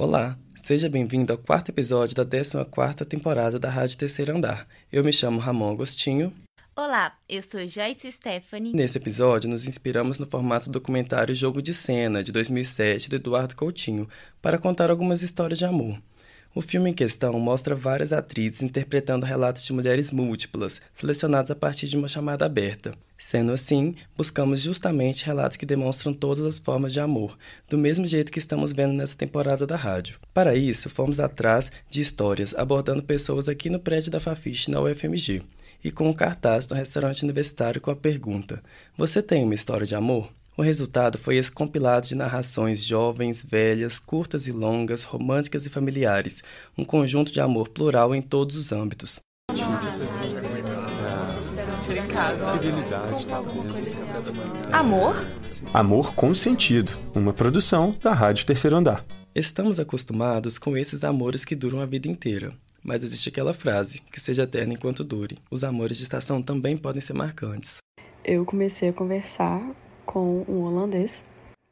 Olá, seja bem-vindo ao quarto episódio da 14ª temporada da Rádio Terceiro Andar. Eu me chamo Ramon Agostinho. Olá, eu sou Joyce Stephanie. Nesse episódio, nos inspiramos no formato documentário Jogo de Cena, de 2007, do Eduardo Coutinho, para contar algumas histórias de amor. O filme em questão mostra várias atrizes interpretando relatos de mulheres múltiplas, selecionados a partir de uma chamada aberta. Sendo assim, buscamos justamente relatos que demonstram todas as formas de amor, do mesmo jeito que estamos vendo nessa temporada da rádio. Para isso, fomos atrás de histórias abordando pessoas aqui no prédio da Fafiche na UFMG e com um cartaz no restaurante universitário com a pergunta: Você tem uma história de amor? O resultado foi esse compilado de narrações jovens, velhas, curtas e longas, românticas e familiares, um conjunto de amor plural em todos os âmbitos. Amor? Amor com sentido, uma produção da Rádio Terceiro Andar. Estamos acostumados com esses amores que duram a vida inteira. Mas existe aquela frase, que seja eterna enquanto dure. Os amores de estação também podem ser marcantes. Eu comecei a conversar com um holandês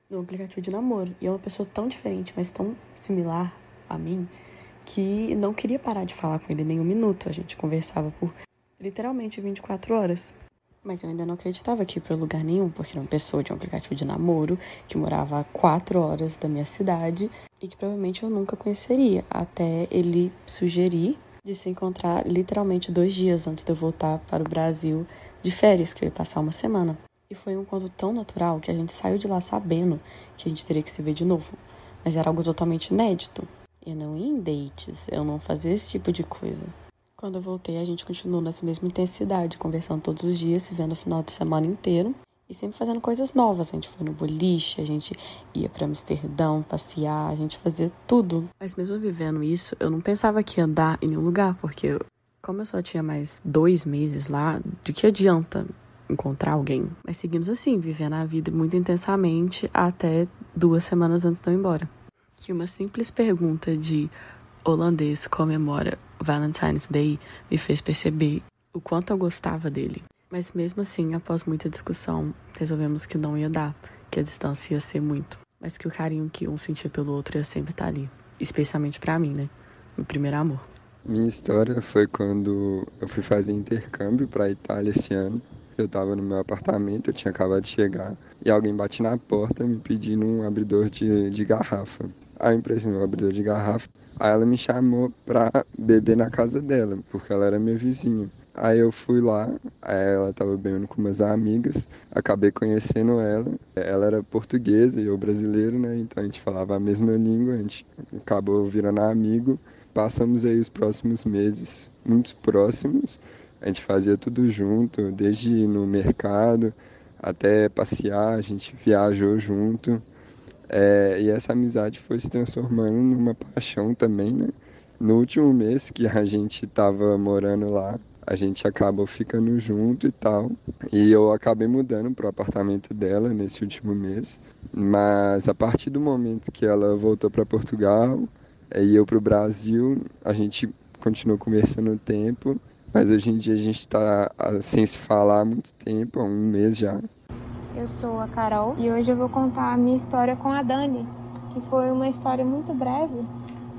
no aplicativo de namoro. E é uma pessoa tão diferente, mas tão similar a mim, que não queria parar de falar com ele nem um minuto. A gente conversava por literalmente 24 horas. Mas eu ainda não acreditava que ia para lugar nenhum, porque era uma pessoa de um aplicativo de namoro que morava a quatro horas da minha cidade e que provavelmente eu nunca conheceria, até ele sugerir de se encontrar literalmente dois dias antes de eu voltar para o Brasil de férias, que eu ia passar uma semana. E foi um encontro tão natural que a gente saiu de lá sabendo que a gente teria que se ver de novo. Mas era algo totalmente inédito. Eu não ia em dates, eu não fazia esse tipo de coisa. Quando eu voltei, a gente continuou nessa mesma intensidade, conversando todos os dias, se vendo no final de semana inteiro e sempre fazendo coisas novas. A gente foi no boliche, a gente ia para Amsterdão passear, a gente fazia tudo. Mas mesmo vivendo isso, eu não pensava que ia andar em nenhum lugar, porque como eu só tinha mais dois meses lá, de que adianta encontrar alguém. Mas seguimos assim, vivendo a vida muito intensamente até duas semanas antes de eu ir embora. Que uma simples pergunta de holandês comemora Valentine's Day me fez perceber o quanto eu gostava dele. Mas mesmo assim, após muita discussão, resolvemos que não ia dar, que a distância ia ser muito, mas que o carinho que um sentia pelo outro ia sempre estar ali, especialmente para mim, né? Meu primeiro amor. Minha história foi quando eu fui fazer intercâmbio para Itália esse ano. Eu estava no meu apartamento, eu tinha acabado de chegar, e alguém bate na porta me pedindo um abridor de, de garrafa. Aí eu emprestei meu abridor de garrafa. Aí ela me chamou para beber na casa dela, porque ela era minha vizinha. Aí eu fui lá, ela estava bebendo com umas amigas, acabei conhecendo ela. Ela era portuguesa e eu brasileiro, né? Então a gente falava a mesma língua, a gente acabou virando amigo. Passamos aí os próximos meses muito próximos a gente fazia tudo junto, desde no mercado até passear, a gente viajou junto. É, e essa amizade foi se transformando numa paixão também, né? No último mês que a gente estava morando lá, a gente acabou ficando junto e tal. E eu acabei mudando para o apartamento dela nesse último mês. Mas a partir do momento que ela voltou para Portugal e eu para o Brasil, a gente continuou conversando o tempo mas hoje em dia a gente está ah, sem se falar há muito tempo, há um mês já. Eu sou a Carol e hoje eu vou contar a minha história com a Dani, que foi uma história muito breve,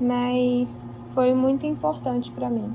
mas foi muito importante para mim.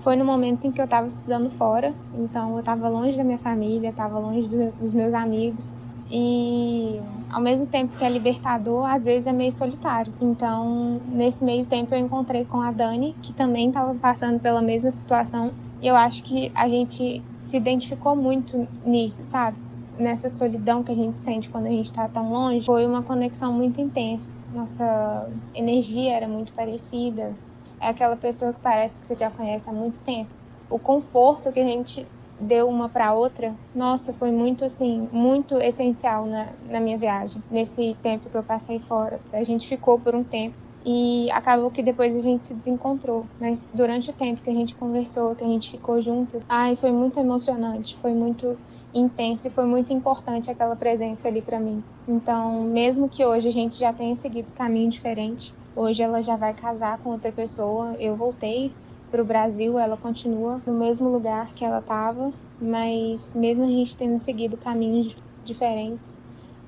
Foi no momento em que eu estava estudando fora, então eu estava longe da minha família, estava longe dos meus amigos, e ao mesmo tempo que é libertador, às vezes é meio solitário. Então, nesse meio tempo eu encontrei com a Dani, que também estava passando pela mesma situação eu acho que a gente se identificou muito nisso, sabe? Nessa solidão que a gente sente quando a gente está tão longe. Foi uma conexão muito intensa. Nossa energia era muito parecida. É aquela pessoa que parece que você já conhece há muito tempo. O conforto que a gente deu uma para outra, nossa, foi muito assim, muito essencial na, na minha viagem, nesse tempo que eu passei fora. A gente ficou por um tempo e acabou que depois a gente se desencontrou. Mas durante o tempo que a gente conversou, que a gente ficou juntas, ai, foi muito emocionante, foi muito intenso e foi muito importante aquela presença ali para mim. Então, mesmo que hoje a gente já tenha seguido caminho diferente, hoje ela já vai casar com outra pessoa, eu voltei para o Brasil, ela continua no mesmo lugar que ela estava, mas mesmo a gente tendo seguido caminhos diferentes,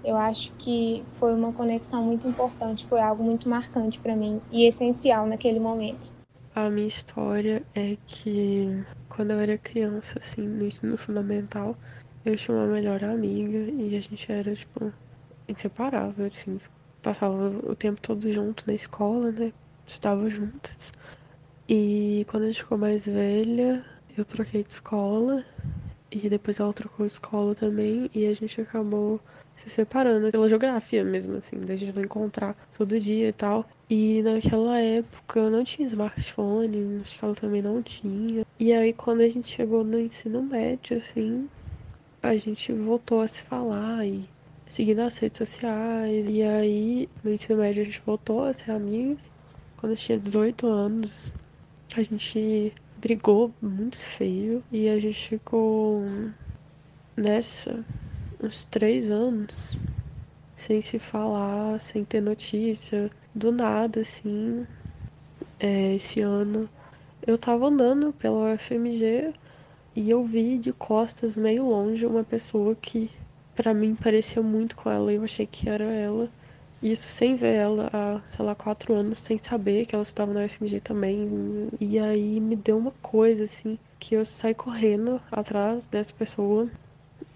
Eu acho que foi uma conexão muito importante, foi algo muito marcante para mim e essencial naquele momento. A minha história é que quando eu era criança, assim, no ensino fundamental, eu tinha uma melhor amiga e a gente era, tipo, inseparável, assim. Passava o tempo todo junto na escola, né? Estava juntos. E quando a gente ficou mais velha, eu troquei de escola. E depois ela trocou escola também. E a gente acabou se separando pela geografia mesmo, assim, da gente não encontrar todo dia e tal. E naquela época não tinha smartphone, na escola também não tinha. E aí quando a gente chegou no ensino médio, assim, a gente voltou a se falar e seguir nas redes sociais. E aí no ensino médio a gente voltou a ser amigos. Quando eu tinha 18 anos, a gente brigou muito feio e a gente ficou nessa uns três anos sem se falar, sem ter notícia, do nada, assim. É, esse ano eu tava andando pela UFMG e eu vi de costas, meio longe, uma pessoa que para mim parecia muito com ela e eu achei que era ela. Isso sem ver ela há, sei lá, quatro anos, sem saber que ela estava na UFMG também. E aí me deu uma coisa, assim, que eu saí correndo atrás dessa pessoa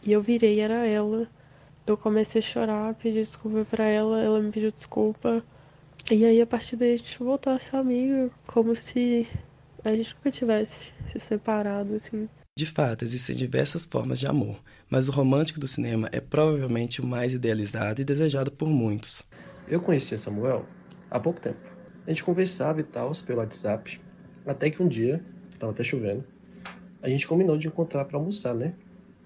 e eu virei, era ela. Eu comecei a chorar, pedi desculpa para ela, ela me pediu desculpa. E aí a partir daí a gente voltou a ser amiga, como se a gente nunca tivesse se separado, assim. De fato, existem diversas formas de amor, mas o romântico do cinema é provavelmente o mais idealizado e desejado por muitos. Eu conheci a Samuel há pouco tempo. A gente conversava e tal pelo WhatsApp, até que um dia, estava até chovendo, a gente combinou de encontrar para almoçar, né?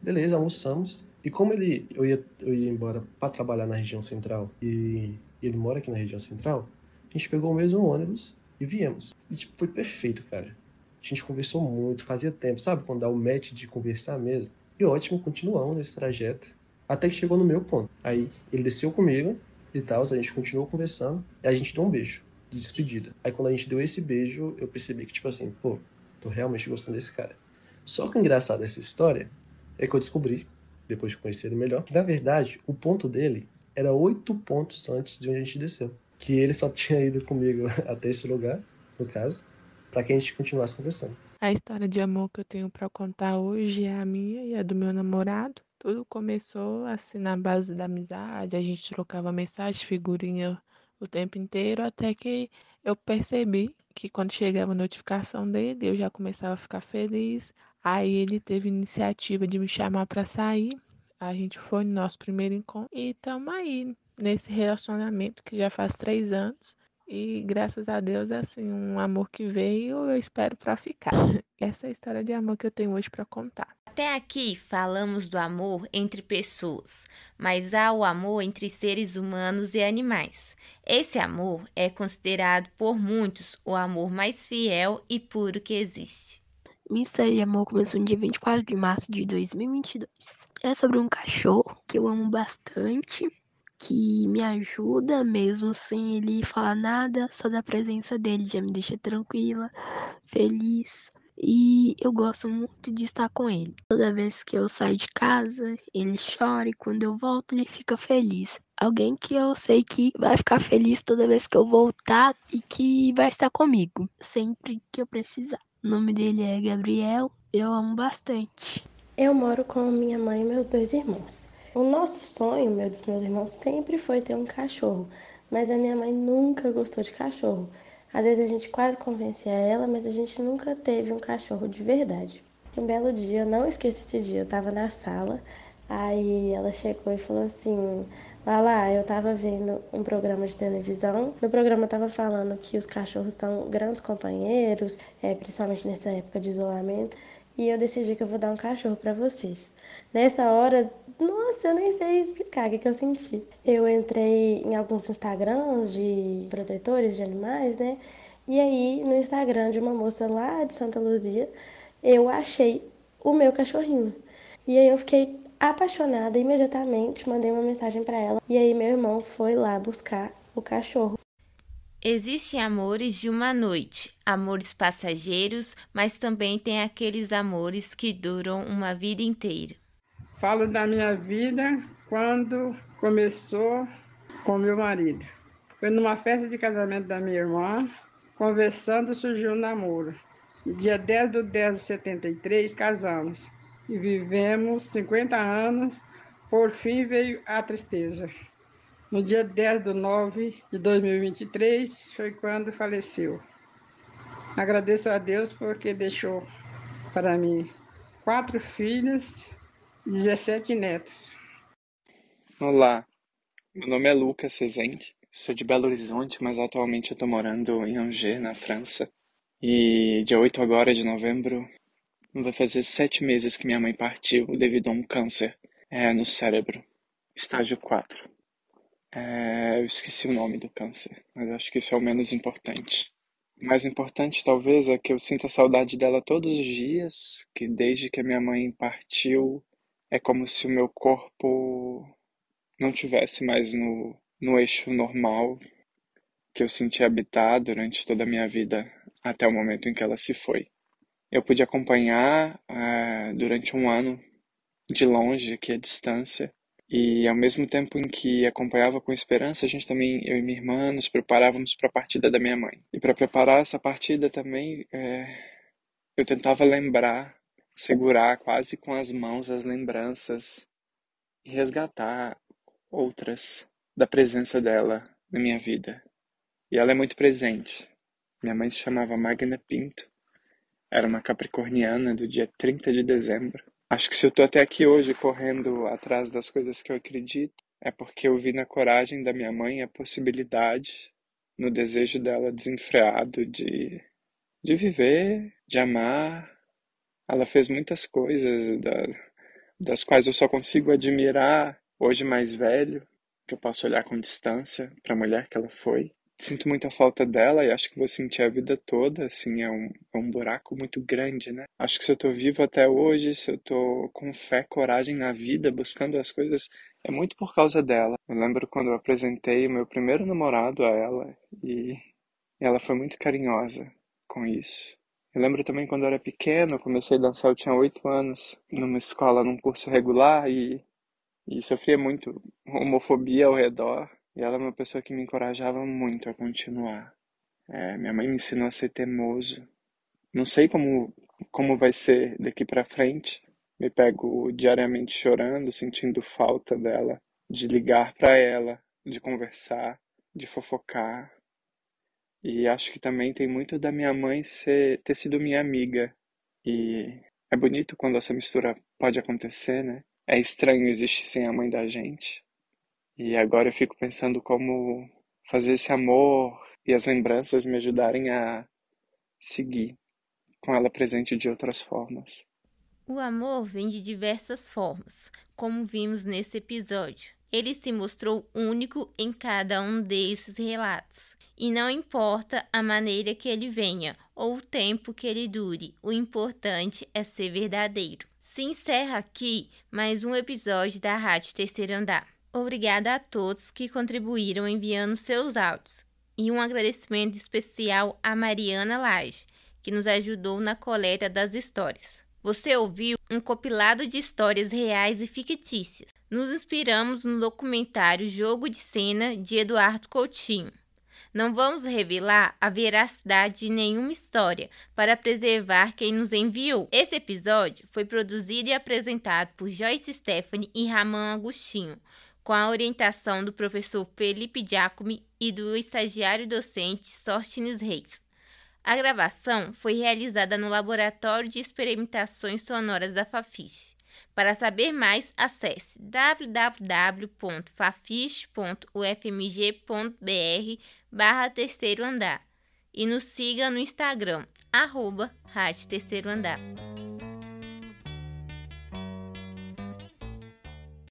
Beleza, almoçamos. E como ele, eu ia, eu ia embora para trabalhar na região central e ele mora aqui na região central, a gente pegou o mesmo ônibus e viemos. E tipo, foi perfeito, cara. A gente conversou muito, fazia tempo, sabe? Quando dá o match de conversar mesmo. E ótimo, continuamos nesse trajeto. Até que chegou no meu ponto. Aí ele desceu comigo e tal, a gente continuou conversando e a gente deu um beijo de despedida. Aí quando a gente deu esse beijo, eu percebi que, tipo assim, pô, tô realmente gostando desse cara. Só que o engraçado dessa história é que eu descobri, depois de conhecer ele melhor, que na verdade o ponto dele era oito pontos antes de onde a gente desceu. Que ele só tinha ido comigo até esse lugar, no caso, para que a gente continuasse conversando. A história de amor que eu tenho para contar hoje é a minha e a do meu namorado. Tudo começou assim na base da amizade, a gente trocava mensagem, figurinha o tempo inteiro, até que eu percebi que quando chegava a notificação dele, eu já começava a ficar feliz. Aí ele teve iniciativa de me chamar para sair. A gente foi no nosso primeiro encontro e estamos aí nesse relacionamento que já faz três anos. E graças a Deus é assim um amor que veio, eu espero para ficar. Essa é a história de amor que eu tenho hoje para contar. Até aqui falamos do amor entre pessoas, mas há o amor entre seres humanos e animais. Esse amor é considerado por muitos o amor mais fiel e puro que existe. Mistério de Amor começou no dia 24 de março de 2022. É sobre um cachorro que eu amo bastante, que me ajuda mesmo sem ele falar nada, só da presença dele já me deixa tranquila, feliz. E eu gosto muito de estar com ele. Toda vez que eu saio de casa, ele chora e quando eu volto, ele fica feliz. Alguém que eu sei que vai ficar feliz toda vez que eu voltar e que vai estar comigo sempre que eu precisar. O nome dele é Gabriel, eu amo bastante. Eu moro com minha mãe e meus dois irmãos. O nosso sonho, meu dos meus irmãos, sempre foi ter um cachorro, mas a minha mãe nunca gostou de cachorro. Às vezes a gente quase convencia ela, mas a gente nunca teve um cachorro de verdade. Um belo dia, eu não esqueci esse dia, eu tava na sala, aí ela chegou e falou assim: Lá lá, eu tava vendo um programa de televisão. No programa tava falando que os cachorros são grandes companheiros, é, principalmente nessa época de isolamento. E eu decidi que eu vou dar um cachorro para vocês. Nessa hora, nossa, eu nem sei explicar o que, que eu senti. Eu entrei em alguns Instagrams de protetores de animais, né? E aí, no Instagram de uma moça lá de Santa Luzia, eu achei o meu cachorrinho. E aí eu fiquei apaixonada, imediatamente mandei uma mensagem para ela e aí meu irmão foi lá buscar o cachorro. Existem amores de uma noite, amores passageiros, mas também tem aqueles amores que duram uma vida inteira. Falo da minha vida quando começou com meu marido. Foi numa festa de casamento da minha irmã, conversando surgiu um namoro. Dia 10 de 10 de 73 casamos e vivemos 50 anos. Por fim veio a tristeza. No dia 10 de 9 de 2023 foi quando faleceu. Agradeço a Deus porque deixou para mim quatro filhos 17 netos. Olá, meu nome é Lucas Rezende, sou de Belo Horizonte, mas atualmente eu estou morando em Angers, na França. E dia 8 agora de novembro vai fazer sete meses que minha mãe partiu devido a um câncer é, no cérebro, estágio 4. É, eu esqueci o nome do câncer, mas acho que isso é o menos importante. O mais importante, talvez, é que eu sinta saudade dela todos os dias, que desde que a minha mãe partiu, é como se o meu corpo não tivesse mais no, no eixo normal que eu senti habitar durante toda a minha vida até o momento em que ela se foi. Eu pude acompanhar uh, durante um ano de longe, aqui à distância, e ao mesmo tempo em que acompanhava com esperança, a gente também, eu e minha irmã, nos preparávamos para a partida da minha mãe. E para preparar essa partida também, é, eu tentava lembrar, segurar quase com as mãos as lembranças e resgatar outras da presença dela na minha vida. E ela é muito presente. Minha mãe se chamava Magna Pinto. Era uma capricorniana do dia 30 de dezembro. Acho que se eu tô até aqui hoje correndo atrás das coisas que eu acredito, é porque eu vi na coragem da minha mãe a possibilidade, no desejo dela desenfreado de, de viver, de amar. Ela fez muitas coisas da, das quais eu só consigo admirar Hoje mais velho, que eu posso olhar com distância para a mulher que ela foi. Sinto muita falta dela e acho que vou sentir a vida toda, assim, é um, é um buraco muito grande, né? Acho que se eu tô vivo até hoje, se eu tô com fé, coragem na vida, buscando as coisas, é muito por causa dela. Eu lembro quando eu apresentei o meu primeiro namorado a ela e ela foi muito carinhosa com isso. Eu lembro também quando eu era pequeno, eu comecei a dançar, eu tinha oito anos, numa escola, num curso regular e e sofria muito homofobia ao redor. E ela é uma pessoa que me encorajava muito a continuar. É, minha mãe me ensinou a ser teimoso. Não sei como, como vai ser daqui para frente. Me pego diariamente chorando, sentindo falta dela, de ligar para ela, de conversar, de fofocar. E acho que também tem muito da minha mãe ser, ter sido minha amiga. E é bonito quando essa mistura pode acontecer, né? é estranho existir sem a mãe da gente. E agora eu fico pensando como fazer esse amor e as lembranças me ajudarem a seguir com ela presente de outras formas. O amor vem de diversas formas, como vimos nesse episódio. Ele se mostrou único em cada um desses relatos. E não importa a maneira que ele venha ou o tempo que ele dure, o importante é ser verdadeiro. Se encerra aqui mais um episódio da Rádio Terceiro Andar. Obrigada a todos que contribuíram enviando seus áudios. E um agradecimento especial a Mariana Lage, que nos ajudou na coleta das histórias. Você ouviu um compilado de histórias reais e fictícias. Nos inspiramos no documentário Jogo de Cena de Eduardo Coutinho. Não vamos revelar a veracidade de nenhuma história para preservar quem nos enviou. Esse episódio foi produzido e apresentado por Joyce Stephanie e Ramon Agostinho, com a orientação do professor Felipe Giacomi e do estagiário docente Sortines Reis. A gravação foi realizada no Laboratório de Experimentações Sonoras da Fafiche. Para saber mais, acesse www.fafiche.ufmg.br barra terceiro andar e nos siga no Instagram, arroba Rádio Terceiro Andar.